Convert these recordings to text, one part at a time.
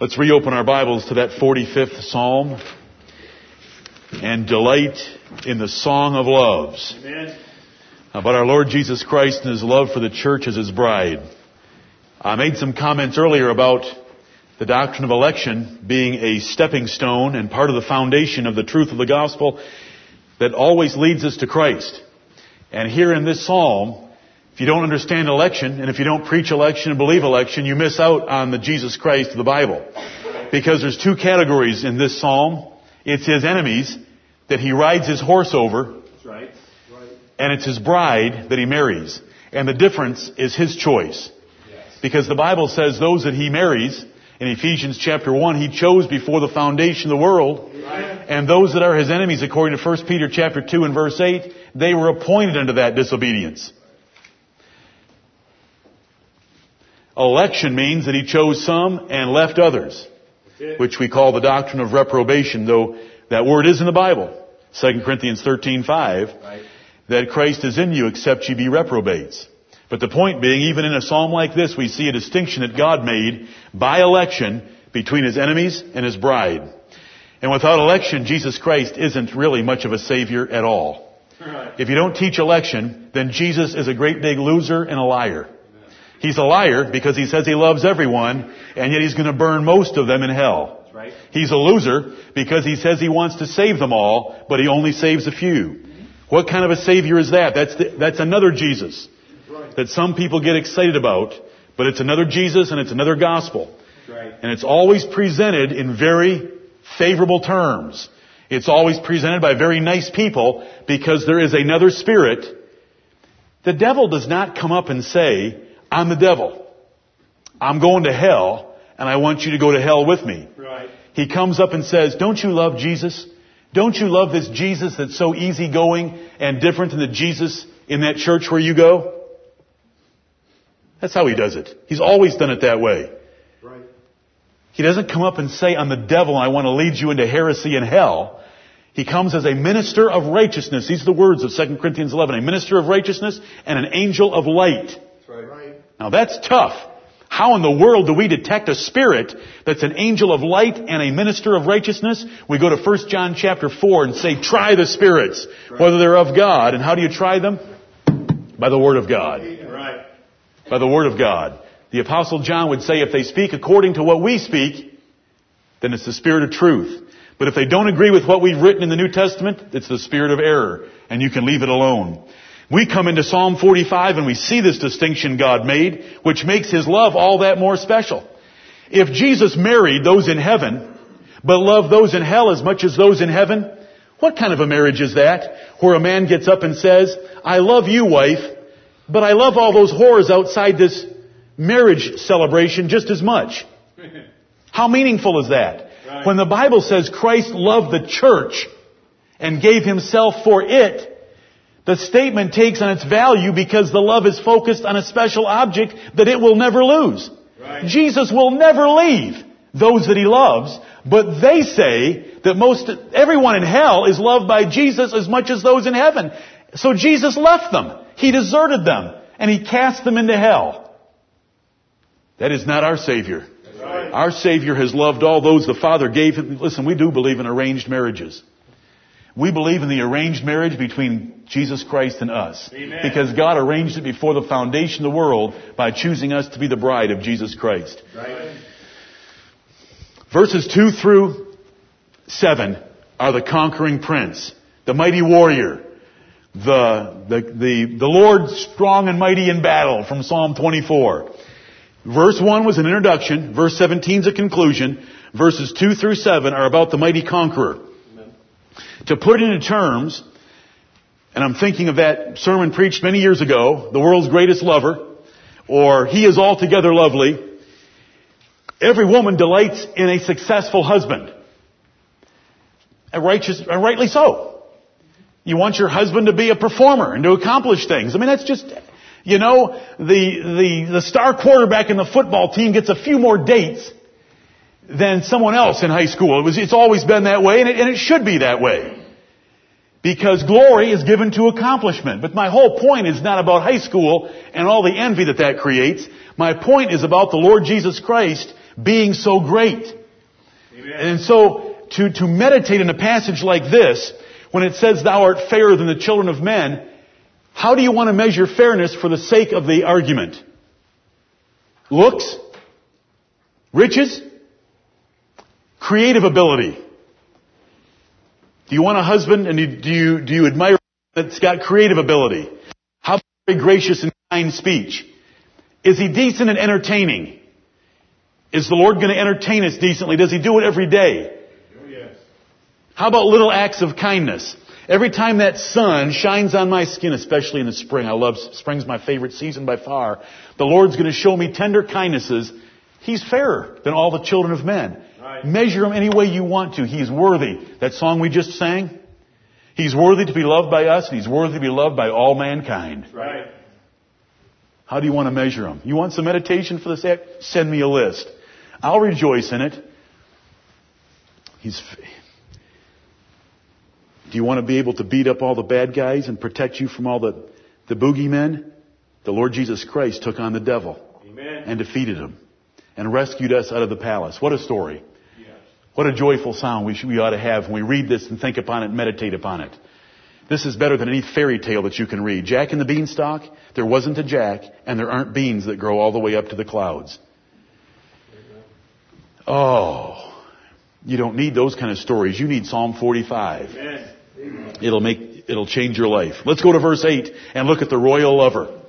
Let's reopen our Bibles to that 45th Psalm and delight in the song of loves. Amen. Uh, about our Lord Jesus Christ and His love for the church as His bride. I made some comments earlier about the doctrine of election being a stepping stone and part of the foundation of the truth of the gospel that always leads us to Christ. And here in this psalm, if you don't understand election, and if you don't preach election and believe election, you miss out on the Jesus Christ of the Bible. Because there's two categories in this psalm. It's his enemies that he rides his horse over, That's right. and it's his bride that he marries. And the difference is his choice. Because the Bible says those that he marries, in Ephesians chapter 1, he chose before the foundation of the world. And those that are his enemies, according to 1 Peter chapter 2 and verse 8, they were appointed unto that disobedience. Election means that he chose some and left others, which we call the doctrine of reprobation, though that word is in the Bible. 2 Corinthians 13:5, Right. that Christ is in you except ye be reprobates. But the point being, even in a psalm like this, we see a distinction that God made by election between his enemies and his bride. And without election, Jesus Christ isn't really much of a savior at all. Right. If you don't teach election, then Jesus is a great big loser and a liar. He's a liar because he says he loves everyone, and yet he's going to burn most of them in hell. Right. He's a loser because he says he wants to save them all, but he only saves a few. What kind of a savior is that? That's, the, that's another Jesus Right. that some people get excited about, but it's another Jesus and it's another gospel. Right. And it's always presented in very favorable terms. It's always presented by very nice people because there is another spirit. The devil does not come up and say, I'm the devil. I'm going to hell and I want you to go to hell with me. Right. He comes up and says, don't you love Jesus? Don't you love this Jesus that's so easygoing and different than the Jesus in that church where you go? That's how he does it. He's always done it that way. Right. He doesn't come up and say, I'm the devil and I want to lead you into heresy and hell. He comes as a minister of righteousness. These are the words of 2 Corinthians 11. A minister of righteousness and an angel of light. That's right. Now that's tough. How in the world do we detect a spirit that's an angel of light and a minister of righteousness? We go to 1 John chapter 4 and say, try the spirits, whether they're of God. And how do you try them? By the word of God Right. by the word of God. The apostle John would say if they speak according to what we speak, then it's the spirit of truth. But if they don't agree with what we've written in the New Testament, it's the spirit of error, and you can leave it alone. We come into Psalm 45 and we see this distinction God made, which makes His love all that more special. If Jesus married those in heaven, but loved those in hell as much as those in heaven, what kind of a marriage is that? Where a man gets up and says, I love you, wife, but I love all those whores outside this marriage celebration just as much. How meaningful is that? Right. When the Bible says Christ loved the church and gave himself for it, the statement takes on its value because the love is focused on a special object that it will never lose. Right. Jesus will never leave those that he loves, but they say that most, everyone in hell is loved by Jesus as much as those in heaven. So Jesus left them. He deserted them and he cast them into hell. That is not our Savior. Right. Our Savior has loved all those the Father gave him. Listen, we do believe in arranged marriages. We believe in the arranged marriage between Jesus Christ and us. Amen. Because God arranged it before the foundation of the world by choosing us to be the bride of Jesus Christ. Right. Verses 2 through 7 are the conquering prince, the mighty warrior, the, the, the, the Lord strong and mighty in battle from Psalm 24. Verse 1 was an introduction. Verse 17 is a conclusion. Verses 2 through 7 are about the mighty conqueror. To put it into terms, and I'm thinking of that sermon preached many years ago, The World's Greatest Lover, or He is Altogether Lovely. Every woman delights in a successful husband. And, righteous, and rightly so. You want your husband to be a performer and to accomplish things. I mean, that's just, you know, the, the, the star quarterback in the football team gets a few more dates than someone else in high school. It was, it's always been that way and it, and it should be that way. Because glory is given to accomplishment. But my whole point is not about high school and all the envy that that creates. My point is about the Lord Jesus Christ being so great. Amen. And so, to, to meditate in a passage like this, when it says thou art fairer than the children of men, how do you want to measure fairness for the sake of the argument? Looks? Riches? Creative ability? Do you want a husband and do you, do you admire that's got creative ability? How very gracious and kind speech? Is he decent and entertaining? Is the Lord going to entertain us decently? Does he do it every day? Oh, yes. How about little acts of kindness? Every time that sun shines on my skin, especially in the spring, I love spring's my favorite season by far. The Lord's going to show me tender kindnesses. He's fairer than all the children of men. Right. Measure him any way you want to. He's worthy. That song we just sang. He's worthy to be loved by us, and he's worthy to be loved by all mankind. Right. How do you want to measure him? You want some meditation for this act? Send me a list. I'll rejoice in it. He's, do you want to be able to beat up all the bad guys and protect you from all the, the boogeymen? The Lord Jesus Christ took on the devil Amen. and defeated him and rescued us out of the palace. What a story. What a joyful sound we, should, we ought to have when we read this and think upon it and meditate upon it. This is better than any fairy tale that you can read. Jack and the Beanstalk, there wasn't a Jack, and there aren't beans that grow all the way up to the clouds. Oh, you don't need those kind of stories. You need Psalm 45. Amen. It'll make, it'll change your life. Let's go to verse 8 and look at the royal lover.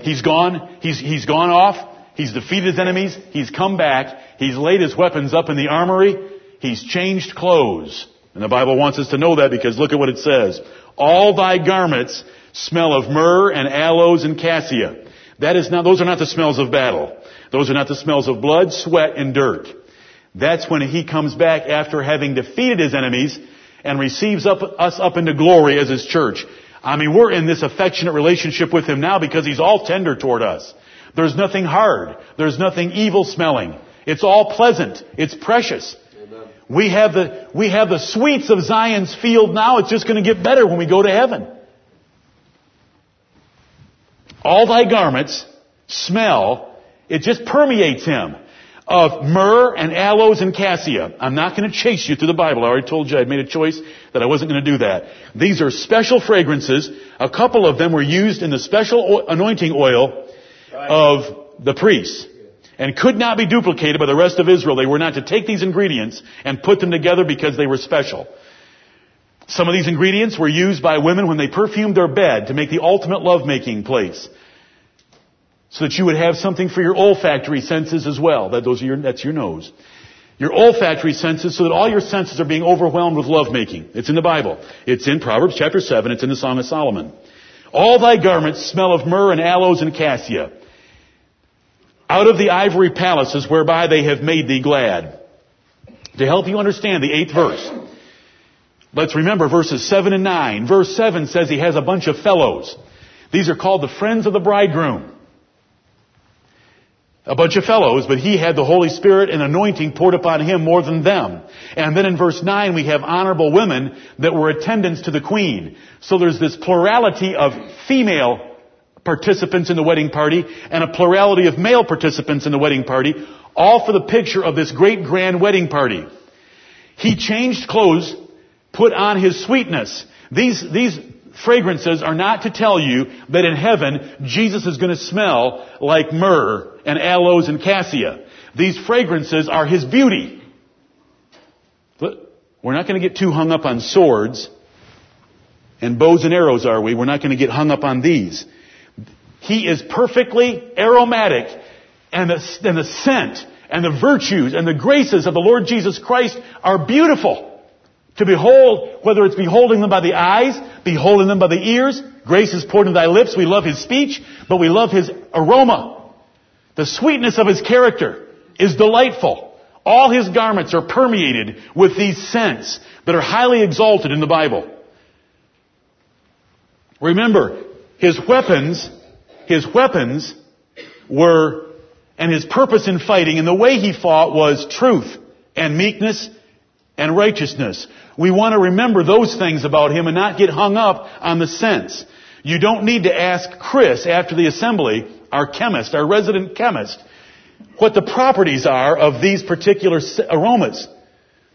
He's gone, he's, he's gone off, he's defeated his enemies, he's come back, he's laid his weapons up in the armory, he's changed clothes. And the Bible wants us to know that because look at what it says. All thy garments smell of myrrh and aloes and cassia. That is not, those are not the smells of battle. Those are not the smells of blood, sweat, and dirt. That's when he comes back after having defeated his enemies and receives up, us up into glory as his church. I mean, we're in this affectionate relationship with him now because he's all tender toward us. There's nothing hard. There's nothing evil smelling. It's all pleasant. It's precious. We have the, we have the sweets of Zion's field now. It's just going to get better when we go to heaven. All thy garments smell. It just permeates him of myrrh and aloes and cassia. I'm not going to chase you through the Bible. I already told you I'd made a choice that I wasn't going to do that. These are special fragrances. A couple of them were used in the special anointing oil of the priests and could not be duplicated by the rest of Israel. They were not to take these ingredients and put them together because they were special. Some of these ingredients were used by women when they perfumed their bed to make the ultimate lovemaking place so that you would have something for your olfactory senses as well. That those are your, that's your nose. Your olfactory senses so that all your senses are being overwhelmed with lovemaking. It's in the Bible. It's in Proverbs chapter 7. It's in the Song of Solomon. All thy garments smell of myrrh and aloes and cassia. Out of the ivory palaces whereby they have made thee glad. To help you understand the eighth verse. Let's remember verses 7 and 9. Verse 7 says he has a bunch of fellows. These are called the friends of the bridegroom a bunch of fellows, but he had the Holy Spirit and anointing poured upon him more than them. And then in verse 9 we have honorable women that were attendants to the queen. So there's this plurality of female participants in the wedding party and a plurality of male participants in the wedding party, all for the picture of this great grand wedding party. He changed clothes, put on his sweetness. These, these fragrances are not to tell you that in heaven Jesus is going to smell like myrrh and aloes and cassia. These fragrances are His beauty. We're not going to get too hung up on swords and bows and arrows, are we? We're not going to get hung up on these. He is perfectly aromatic and the, and the scent and the virtues and the graces of the Lord Jesus Christ are beautiful. To behold, whether it's beholding them by the eyes, beholding them by the ears, grace is poured into thy lips. We love his speech, but we love his aroma. The sweetness of his character is delightful. All his garments are permeated with these scents that are highly exalted in the Bible. Remember, his weapons, his weapons were, and his purpose in fighting and the way he fought was truth and meekness and righteousness. We want to remember those things about him and not get hung up on the sense. You don't need to ask Chris after the assembly, our chemist, our resident chemist, what the properties are of these particular aromas.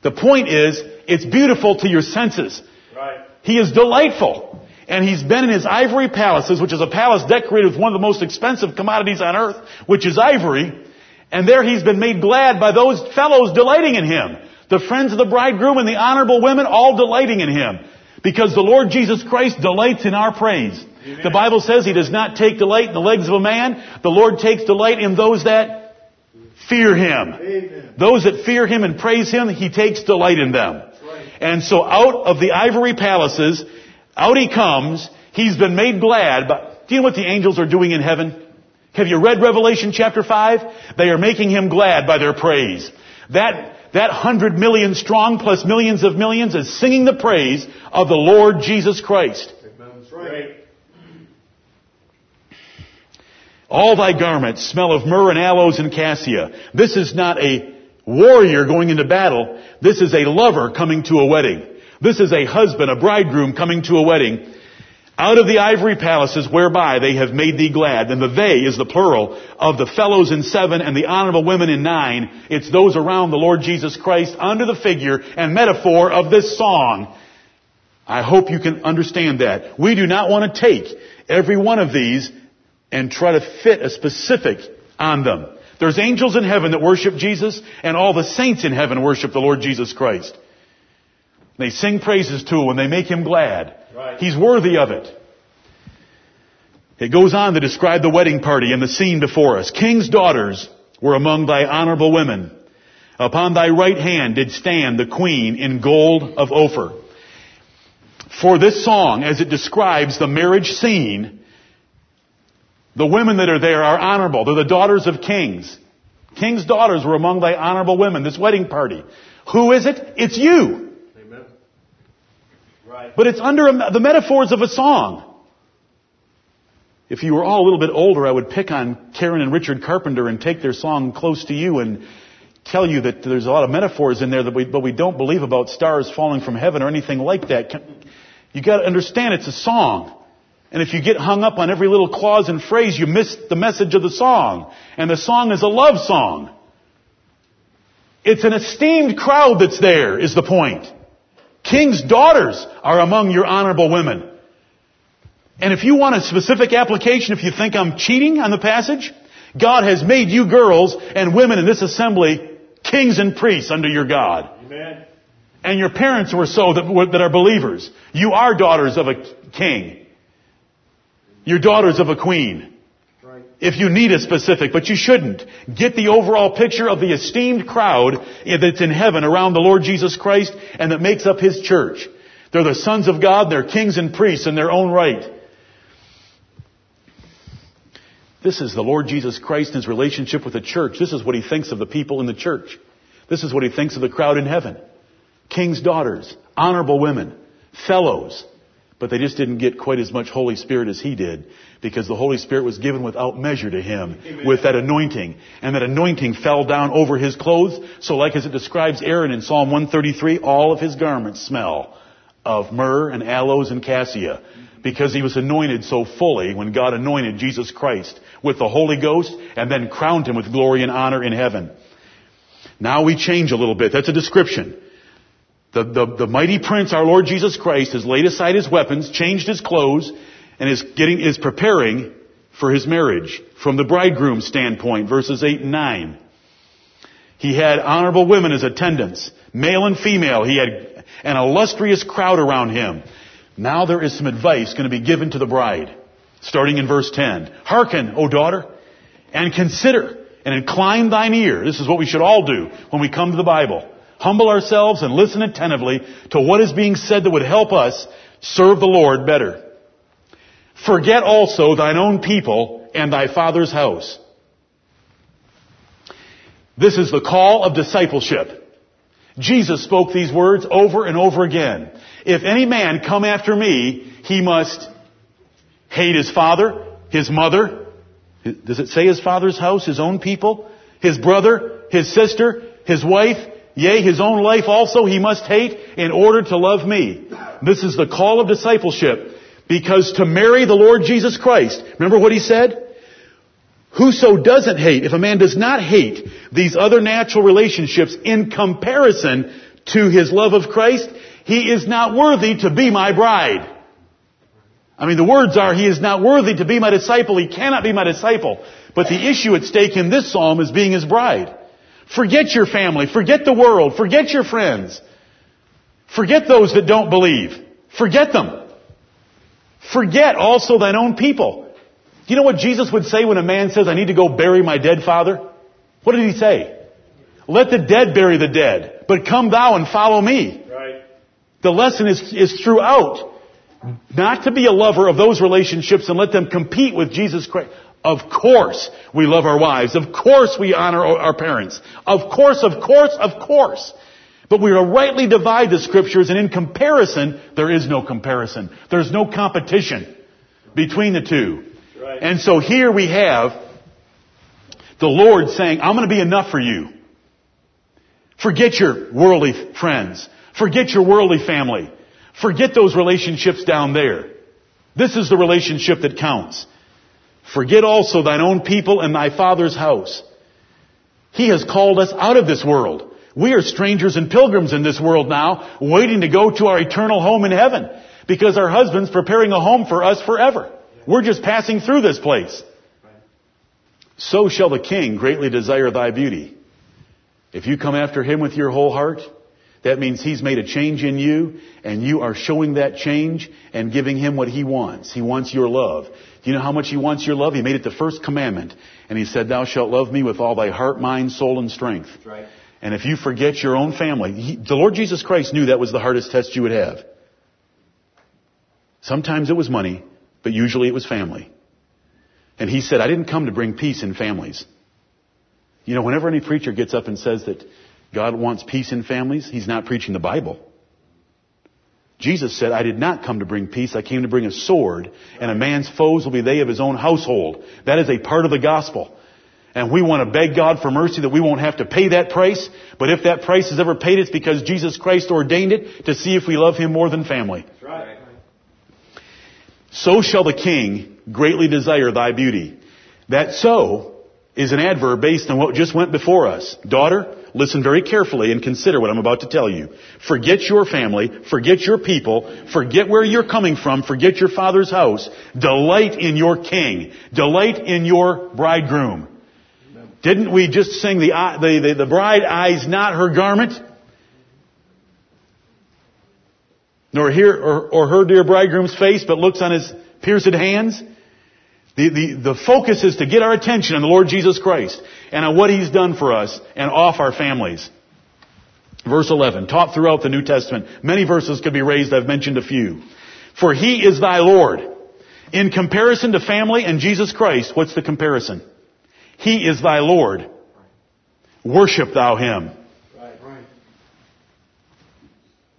The point is, it's beautiful to your senses. Right. He is delightful. And he's been in his ivory palaces, which is a palace decorated with one of the most expensive commodities on earth, which is ivory. And there he's been made glad by those fellows delighting in him. The friends of the bridegroom and the honorable women all delighting in him. Because the Lord Jesus Christ delights in our praise. Amen. The Bible says he does not take delight in the legs of a man. The Lord takes delight in those that fear him. Amen. Those that fear him and praise him, he takes delight in them. Right. And so out of the ivory palaces, out he comes. He's been made glad. But do you know what the angels are doing in heaven? Have you read Revelation chapter 5? They are making him glad by their praise. That, that hundred million strong plus millions of millions is singing the praise of the Lord Jesus Christ. All thy garments smell of myrrh and aloes and cassia. This is not a warrior going into battle. This is a lover coming to a wedding. This is a husband, a bridegroom coming to a wedding. Out of the ivory palaces whereby they have made thee glad. And the they is the plural of the fellows in seven and the honorable women in nine. It's those around the Lord Jesus Christ under the figure and metaphor of this song. I hope you can understand that. We do not want to take every one of these and try to fit a specific on them. There's angels in heaven that worship Jesus and all the saints in heaven worship the Lord Jesus Christ. They sing praises to him and they make him glad. Right. He's worthy of it. It goes on to describe the wedding party and the scene before us. King's daughters were among thy honorable women. Upon thy right hand did stand the queen in gold of Ophir. For this song, as it describes the marriage scene, the women that are there are honorable. They're the daughters of kings. King's daughters were among thy honorable women, this wedding party. Who is it? It's you. But it's under a, the metaphors of a song. If you were all a little bit older, I would pick on Karen and Richard Carpenter and take their song close to you and tell you that there's a lot of metaphors in there that we, but we don't believe about stars falling from heaven or anything like that. You gotta understand it's a song. And if you get hung up on every little clause and phrase, you miss the message of the song. And the song is a love song. It's an esteemed crowd that's there, is the point. King's daughters are among your honorable women. And if you want a specific application, if you think I'm cheating on the passage, God has made you girls and women in this assembly kings and priests under your God. Amen. And your parents were so that, that are believers. You are daughters of a king. You're daughters of a queen. If you need a specific, but you shouldn't. Get the overall picture of the esteemed crowd that's in heaven around the Lord Jesus Christ and that makes up His church. They're the sons of God, they're kings and priests in their own right. This is the Lord Jesus Christ and His relationship with the church. This is what He thinks of the people in the church. This is what He thinks of the crowd in heaven. King's daughters, honorable women, fellows, but they just didn't get quite as much Holy Spirit as he did because the Holy Spirit was given without measure to him Amen. with that anointing. And that anointing fell down over his clothes. So like as it describes Aaron in Psalm 133, all of his garments smell of myrrh and aloes and cassia because he was anointed so fully when God anointed Jesus Christ with the Holy Ghost and then crowned him with glory and honor in heaven. Now we change a little bit. That's a description. The, the, the mighty prince, our Lord Jesus Christ, has laid aside his weapons, changed his clothes, and is getting, is preparing for his marriage from the bridegroom's standpoint, verses 8 and 9. He had honorable women as attendants, male and female. He had an illustrious crowd around him. Now there is some advice going to be given to the bride, starting in verse 10. Hearken, O daughter, and consider and incline thine ear. This is what we should all do when we come to the Bible humble ourselves and listen attentively to what is being said that would help us serve the Lord better. Forget also thine own people and thy father's house. This is the call of discipleship. Jesus spoke these words over and over again. If any man come after me, he must hate his father, his mother. Does it say his father's house, his own people? His brother, his sister, his wife, Yea, his own life also he must hate in order to love me. This is the call of discipleship because to marry the Lord Jesus Christ, remember what he said? Whoso doesn't hate, if a man does not hate these other natural relationships in comparison to his love of Christ, he is not worthy to be my bride. I mean, the words are, he is not worthy to be my disciple. He cannot be my disciple. But the issue at stake in this psalm is being his bride. Forget your family. Forget the world. Forget your friends. Forget those that don't believe. Forget them. Forget also thine own people. Do you know what Jesus would say when a man says, I need to go bury my dead father? What did he say? Let the dead bury the dead, but come thou and follow me. Right. The lesson is, is throughout. Not to be a lover of those relationships and let them compete with Jesus Christ. Of course we love our wives. Of course we honor our parents. Of course, of course, of course. But we are rightly divide the scriptures and in comparison, there is no comparison. There's no competition between the two. Right. And so here we have the Lord saying, I'm going to be enough for you. Forget your worldly friends. Forget your worldly family. Forget those relationships down there. This is the relationship that counts. Forget also thine own people and thy father's house. He has called us out of this world. We are strangers and pilgrims in this world now, waiting to go to our eternal home in heaven, because our husband's preparing a home for us forever. We're just passing through this place. So shall the king greatly desire thy beauty. If you come after him with your whole heart, that means he's made a change in you, and you are showing that change and giving him what he wants. He wants your love. Do you know how much he wants your love? He made it the first commandment. And he said, Thou shalt love me with all thy heart, mind, soul, and strength. Right. And if you forget your own family, he, the Lord Jesus Christ knew that was the hardest test you would have. Sometimes it was money, but usually it was family. And he said, I didn't come to bring peace in families. You know, whenever any preacher gets up and says that God wants peace in families, he's not preaching the Bible. Jesus said, I did not come to bring peace, I came to bring a sword, and a man's foes will be they of his own household. That is a part of the gospel. And we want to beg God for mercy that we won't have to pay that price, but if that price is ever paid, it's because Jesus Christ ordained it to see if we love him more than family. That's right. So shall the king greatly desire thy beauty. That so is an adverb based on what just went before us. Daughter, listen very carefully and consider what I'm about to tell you. Forget your family, forget your people, forget where you're coming from, forget your father's house. Delight in your king. Delight in your bridegroom. Didn't we just sing the, the, the, the bride eyes not her garment? Nor hear, or, or her dear bridegroom's face, but looks on his pierced hands? The, the, the focus is to get our attention on the Lord Jesus Christ and on what He's done for us and off our families. Verse 11, taught throughout the New Testament. Many verses could be raised, I've mentioned a few. For He is thy Lord. In comparison to family and Jesus Christ, what's the comparison? He is thy Lord. Worship thou Him.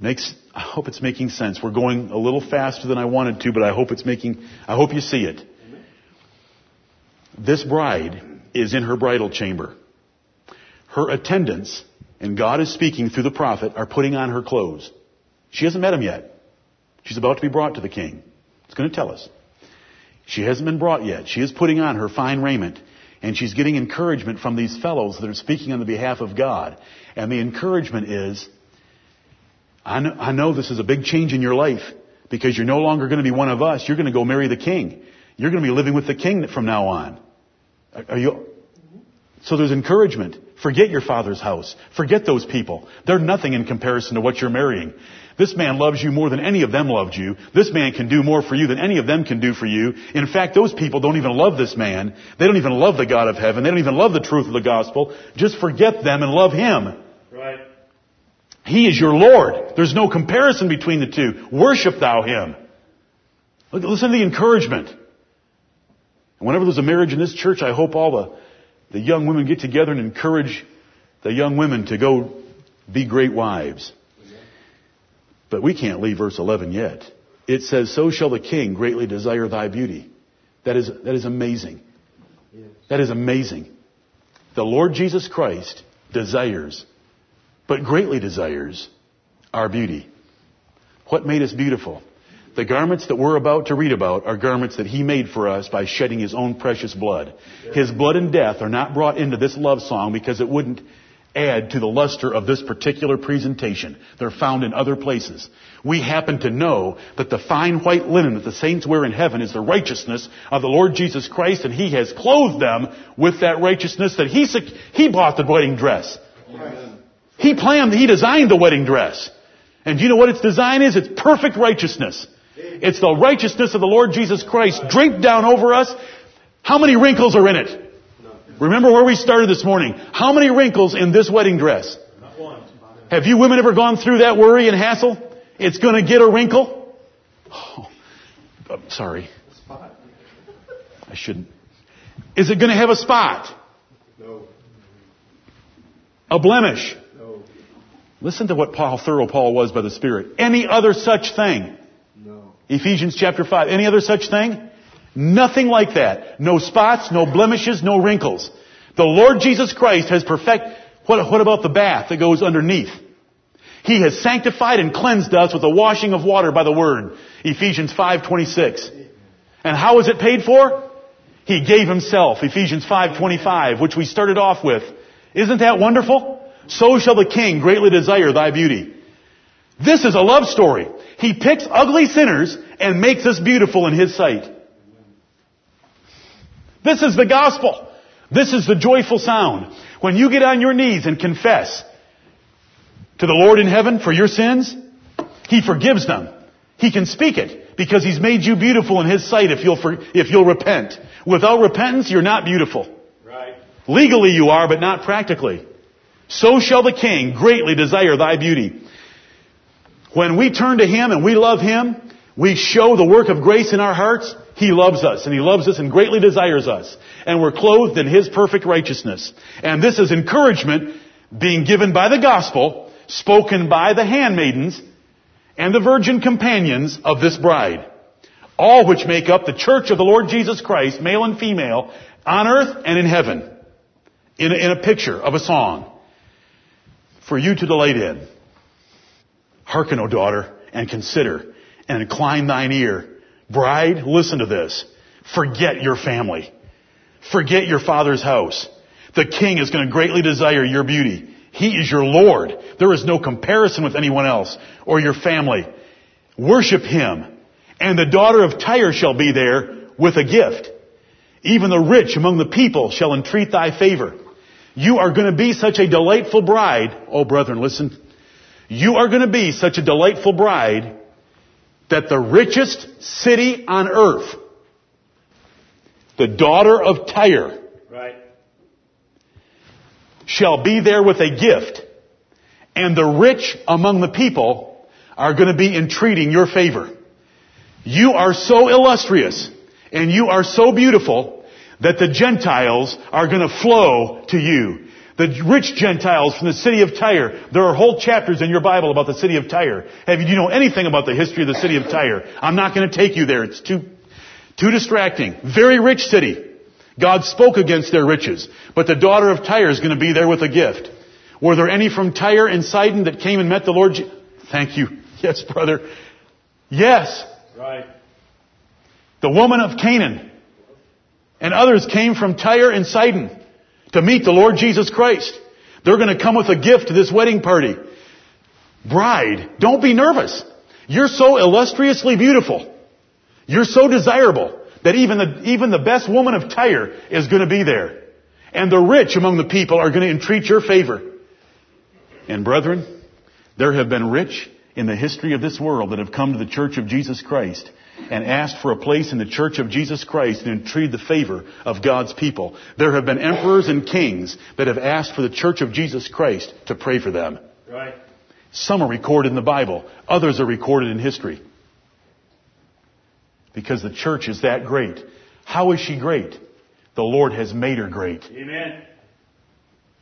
Makes, I hope it's making sense. We're going a little faster than I wanted to, but I hope it's making, I hope you see it. This bride is in her bridal chamber. Her attendants, and God is speaking through the prophet, are putting on her clothes. She hasn't met him yet. She's about to be brought to the king. It's going to tell us. She hasn't been brought yet. She is putting on her fine raiment. And she's getting encouragement from these fellows that are speaking on the behalf of God. And the encouragement is, I know, I know this is a big change in your life because you're no longer going to be one of us. You're going to go marry the king. You're going to be living with the king from now on. Are you? So there's encouragement. Forget your father's house. Forget those people. They're nothing in comparison to what you're marrying. This man loves you more than any of them loved you. This man can do more for you than any of them can do for you. In fact, those people don't even love this man. They don't even love the God of heaven. They don't even love the truth of the gospel. Just forget them and love him. Right. He is your Lord. There's no comparison between the two. Worship thou him. Listen to the encouragement. Whenever there's a marriage in this church, I hope all the, the young women get together and encourage the young women to go be great wives. But we can't leave verse 11 yet. It says, So shall the king greatly desire thy beauty. That is, that is amazing. That is amazing. The Lord Jesus Christ desires, but greatly desires, our beauty. What made us beautiful? The garments that we're about to read about are garments that He made for us by shedding His own precious blood. His blood and death are not brought into this love song because it wouldn't add to the luster of this particular presentation. They're found in other places. We happen to know that the fine white linen that the saints wear in heaven is the righteousness of the Lord Jesus Christ and He has clothed them with that righteousness that He, he bought the wedding dress. He planned, He designed the wedding dress. And do you know what its design is? It's perfect righteousness. It's the righteousness of the Lord Jesus Christ draped down over us. How many wrinkles are in it? Remember where we started this morning. How many wrinkles in this wedding dress? Have you women ever gone through that worry and hassle? It's gonna get a wrinkle? Oh, I'm sorry. I shouldn't. Is it gonna have a spot? No. A blemish? No. Listen to what Paul, thorough Paul was by the Spirit. Any other such thing? Ephesians chapter 5. Any other such thing? Nothing like that. No spots, no blemishes, no wrinkles. The Lord Jesus Christ has perfect, what, what about the bath that goes underneath? He has sanctified and cleansed us with the washing of water by the word. Ephesians 5:26. And how is it paid for? He gave himself. Ephesians 5:25, which we started off with. Isn't that wonderful? So shall the king greatly desire thy beauty. This is a love story. He picks ugly sinners and makes us beautiful in his sight. This is the gospel. This is the joyful sound. When you get on your knees and confess to the Lord in heaven for your sins, He forgives them. He can speak it because He's made you beautiful in His sight if you'll, for, if you'll repent. Without repentance, you're not beautiful. Right. Legally you are, but not practically. So shall the king greatly desire thy beauty. When we turn to Him and we love Him, we show the work of grace in our hearts. He loves us, and He loves us and greatly desires us. And we're clothed in His perfect righteousness. And this is encouragement being given by the gospel, spoken by the handmaidens and the virgin companions of this bride. All which make up the church of the Lord Jesus Christ, male and female, on earth and in heaven. In a, in a picture of a song. For you to delight in. Hearken, O daughter, and consider, and incline thine ear. Bride, listen to this. Forget your family. Forget your father's house. The king is going to greatly desire your beauty. He is your Lord. There is no comparison with anyone else or your family. Worship him. And the daughter of Tyre shall be there with a gift. Even the rich among the people shall entreat thy favor. You are going to be such a delightful bride. Oh, brethren, listen. You are going to be such a delightful bride that the richest city on earth, the daughter of Tyre, Right. shall be there with a gift, and the rich among the people are going to be entreating your favor. You are so illustrious, and you are so beautiful, that the Gentiles are going to flow to you. The rich Gentiles from the city of Tyre. There are whole chapters in your Bible about the city of Tyre. Have you, do you know anything about the history of the city of Tyre? I'm not going to take you there. It's too, too distracting. Very rich city. God spoke against their riches. But the daughter of Tyre is going to be there with a gift. Were there any from Tyre and Sidon that came and met the Lord? Je- Thank you. Yes, brother. Yes. Right. The woman of Canaan and others came from Tyre and Sidon to meet the Lord Jesus Christ. They're going to come with a gift to this wedding party. Bride, don't be nervous. You're so illustriously beautiful. You're so desirable that even the, even the best woman of Tyre is going to be there. And the rich among the people are going to entreat your favor. And brethren, there have been rich in the history of this world that have come to the church of Jesus Christ and asked for a place in the church of Jesus Christ and entreated the favor of God's people. There have been emperors and kings that have asked for the church of Jesus Christ to pray for them. Right. Some are recorded in the Bible. Others are recorded in history. Because the church is that great. How is she great? The Lord has made her great. Amen.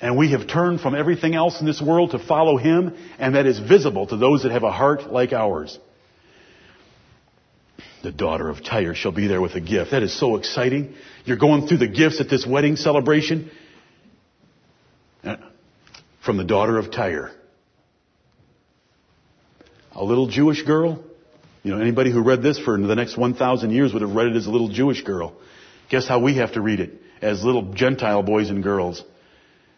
And we have turned from everything else in this world to follow Him, and that is visible to those that have a heart like ours. The daughter of Tyre shall be there with a gift. That is so exciting. You're going through the gifts at this wedding celebration uh, from the daughter of Tyre. A little Jewish girl You know, anybody who read this for the next 1,000 years would have read it as a little Jewish girl. Guess how we have to read it? As little Gentile boys and girls.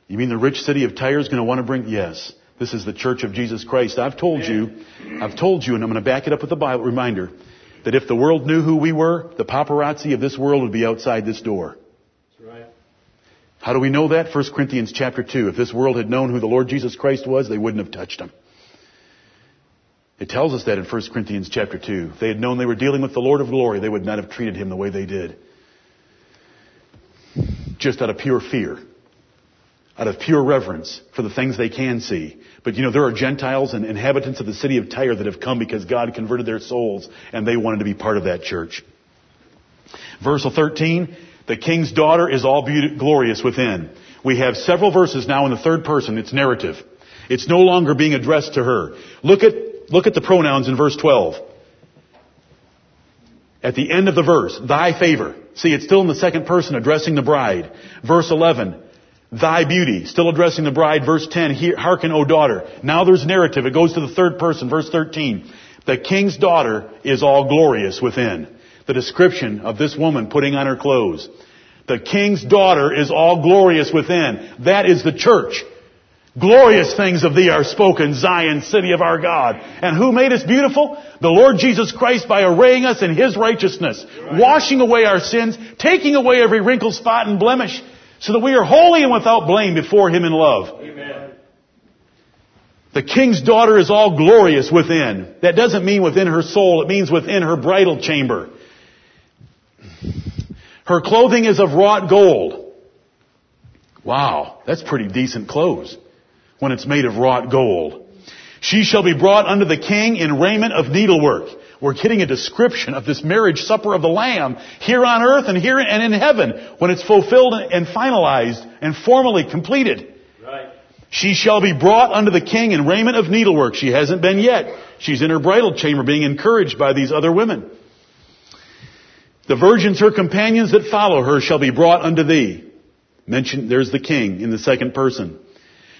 You mean the rich city of Tyre is going to want to bring? Yes. This is the church of Jesus Christ. I've told you, I've told you, and I'm going to back it up with a Bible reminder, that if the world knew who we were, the paparazzi of this world would be outside this door. That's right. How do we know that? 1 Corinthians chapter 2. If this world had known who the Lord Jesus Christ was, they wouldn't have touched him. It tells us that in 1 Corinthians chapter 2. If they had known they were dealing with the Lord of glory, they would not have treated him the way they did. Just out of pure fear. Out of pure reverence for the things they can see. But you know, there are Gentiles and inhabitants of the city of Tyre that have come because God converted their souls and they wanted to be part of that church. Verse 13, the king's daughter is all glorious within. We have several verses now in the third person. It's narrative. It's no longer being addressed to her. Look at, look at the pronouns in verse 12. At the end of the verse, thy favor. See, it's still in the second person addressing the bride. Verse 11, thy beauty, still addressing the bride. Verse 10, hearken, O daughter. Now there's narrative. It goes to the third person. Verse 13, the king's daughter is all glorious within. The description of this woman putting on her clothes. The king's daughter is all glorious within. That is the church. Glorious things of thee are spoken, Zion, city of our God. And who made us beautiful? The Lord Jesus Christ by arraying us in His righteousness, washing away our sins, taking away every wrinkle, spot, and blemish, so that we are holy and without blame before Him in love. Amen. The king's daughter is all glorious within. That doesn't mean within her soul, it means within her bridal chamber. Her clothing is of wrought gold. Wow, that's pretty decent clothes when it's made of wrought gold. She shall be brought unto the king in raiment of needlework. We're getting a description of this marriage supper of the Lamb here on earth and here and in heaven when it's fulfilled and finalized and formally completed. Right. She shall be brought unto the king in raiment of needlework. She hasn't been yet. She's in her bridal chamber being encouraged by these other women. The virgins, her companions that follow her, shall be brought unto thee. Mention, there's the king in the second person.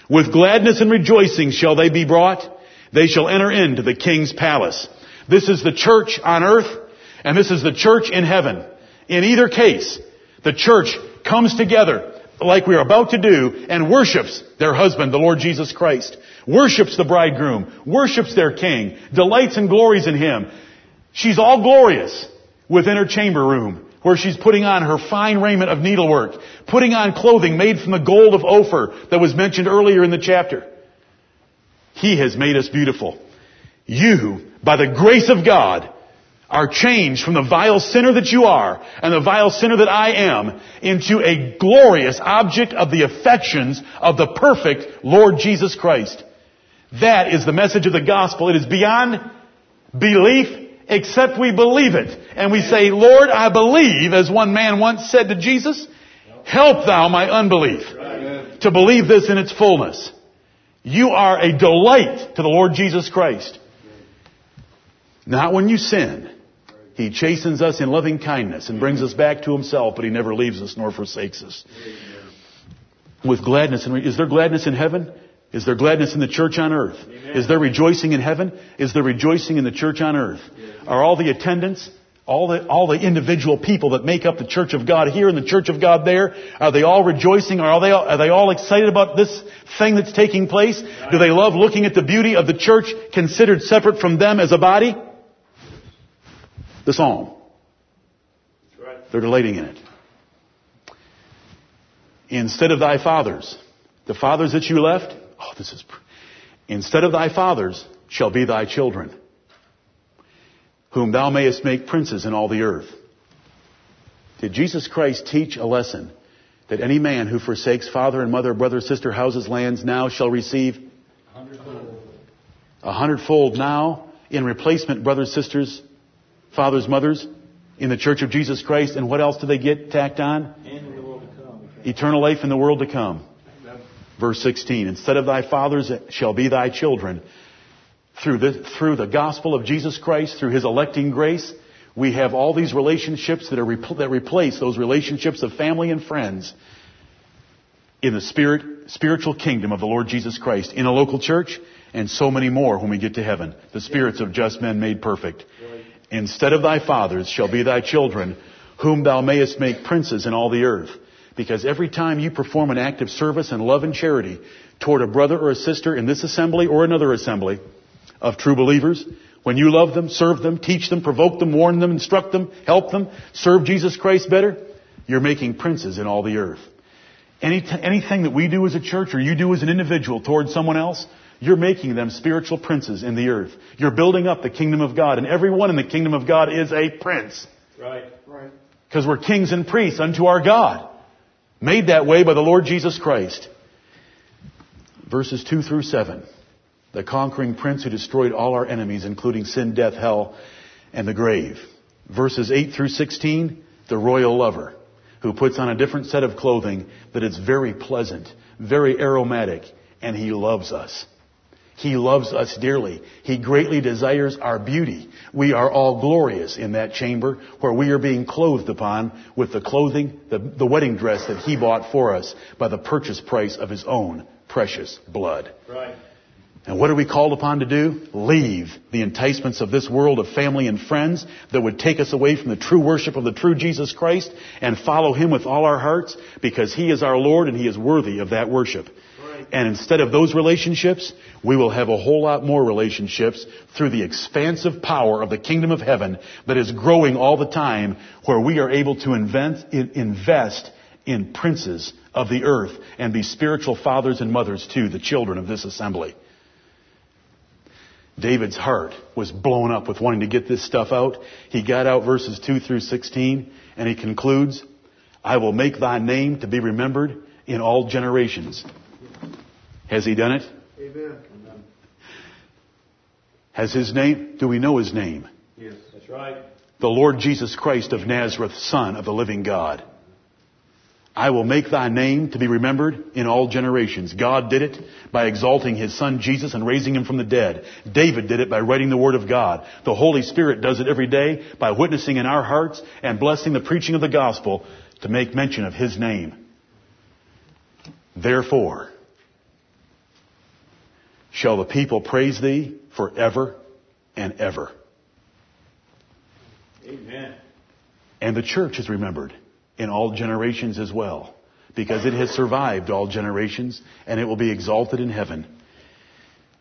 With gladness and rejoicing shall they be brought. They shall enter into the king's palace. This is the church on earth, and this is the church in heaven. In either case, the church comes together like we are about to do and worships their husband, the Lord Jesus Christ. Worships the bridegroom. Worships their king. Delights and glories in him. She's all glorious within her chamber room where she's putting on her fine raiment of needlework, putting on clothing made from the gold of Ophir that was mentioned earlier in the chapter. He has made us beautiful. You, by the grace of God, are changed from the vile sinner that you are and the vile sinner that I am into a glorious object of the affections of the perfect Lord Jesus Christ. That is the message of the gospel. It is beyond belief except we believe it. And we say, Lord, I believe, as one man once said to Jesus, help thou my unbelief to believe this in its fullness. You are a delight to the Lord Jesus Christ. Not when you sin. He chastens us in loving kindness and brings us back to himself, but he never leaves us nor forsakes us. With gladness. And is there gladness in heaven? Is there gladness in the church on earth? Amen. Is there rejoicing in heaven? Is there rejoicing in the church on earth? Yes. Are all the attendants, all the, all the individual people that make up the church of God here and the church of God there, are they all rejoicing? Are they all, are they all excited about this thing that's taking place? Do they love looking at the beauty of the church considered separate from them as a body? The psalm. Right. They're delighting in it. Instead of thy fathers, the fathers that you left, Oh, this is. Instead of thy fathers shall be thy children, whom thou mayest make princes in all the earth. Did Jesus Christ teach a lesson that any man who forsakes father and mother, brother, sister, houses, lands now shall receive a hundredfold, a hundredfold now in replacement, brothers, sisters, fathers, mothers, in the church of Jesus Christ. And what else do they get tacked on? Eternal life in the world to come. Verse 16, instead of thy fathers shall be thy children. Through the, through the gospel of Jesus Christ, through his electing grace, we have all these relationships that, are, that replace those relationships of family and friends in the spirit, spiritual kingdom of the Lord Jesus Christ, in a local church, and so many more when we get to heaven. The spirits of just men made perfect. Instead of thy fathers shall be thy children, whom thou mayest make princes in all the earth. Because every time you perform an act of service and love and charity toward a brother or a sister in this assembly or another assembly of true believers, when you love them, serve them, teach them, provoke them, warn them, instruct them, help them, serve Jesus Christ better, you're making princes in all the earth. Any t- anything that we do as a church or you do as an individual towards someone else, you're making them spiritual princes in the earth. You're building up the kingdom of God, and everyone in the kingdom of God is a prince. Right. Right. Because we're kings and priests unto our God. Made that way by the Lord Jesus Christ. Verses 2 through 7. The conquering prince who destroyed all our enemies, including sin, death, hell, and the grave. Verses 8 through 16. The royal lover who puts on a different set of clothing that is very pleasant, very aromatic, and he loves us. He loves us dearly. He greatly desires our beauty. We are all glorious in that chamber where we are being clothed upon with the clothing, the, the wedding dress that He bought for us by the purchase price of His own precious blood. Right. And what are we called upon to do? Leave the enticements of this world of family and friends that would take us away from the true worship of the true Jesus Christ and follow Him with all our hearts because He is our Lord and He is worthy of that worship. And instead of those relationships, we will have a whole lot more relationships through the expansive power of the kingdom of heaven that is growing all the time where we are able to invent, invest in princes of the earth and be spiritual fathers and mothers to the children of this assembly. David's heart was blown up with wanting to get this stuff out. He got out verses 2 through 16 and he concludes, I will make thy name to be remembered in all generations. Has he done it? Amen. Has his name? Do we know his name? Yes. That's right. The Lord Jesus Christ of Nazareth, Son of the living God. I will make thy name to be remembered in all generations. God did it by exalting his son Jesus and raising him from the dead. David did it by writing the word of God. The Holy Spirit does it every day by witnessing in our hearts and blessing the preaching of the gospel to make mention of his name. Therefore, shall the people praise thee forever and ever. Amen. And the church is remembered in all generations as well, because it has survived all generations and it will be exalted in heaven.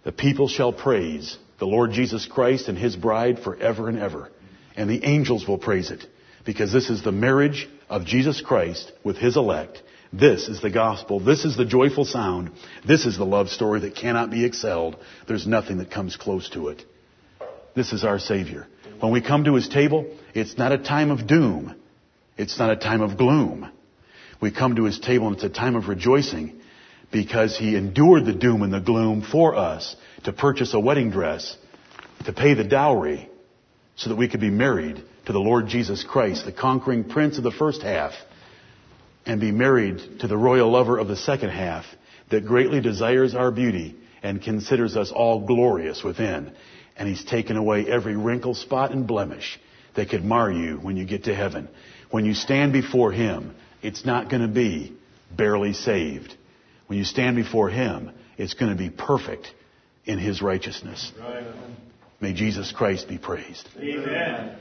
The people shall praise the Lord Jesus Christ and His bride forever and ever. And the angels will praise it, because this is the marriage of Jesus Christ with His elect. This is the gospel. This is the joyful sound. This is the love story that cannot be excelled. There's nothing that comes close to it. This is our Savior. When we come to His table, it's not a time of doom. It's not a time of gloom. We come to His table and it's a time of rejoicing because He endured the doom and the gloom for us to purchase a wedding dress, to pay the dowry, so that we could be married to the Lord Jesus Christ, the conquering prince of the first half, and be married to the royal lover of the second half that greatly desires our beauty and considers us all glorious within. And He's taken away every wrinkle, spot, and blemish that could mar you when you get to heaven. When you stand before Him, it's not going to be barely saved. When you stand before Him, it's going to be perfect in His righteousness. May Jesus Christ be praised. Amen.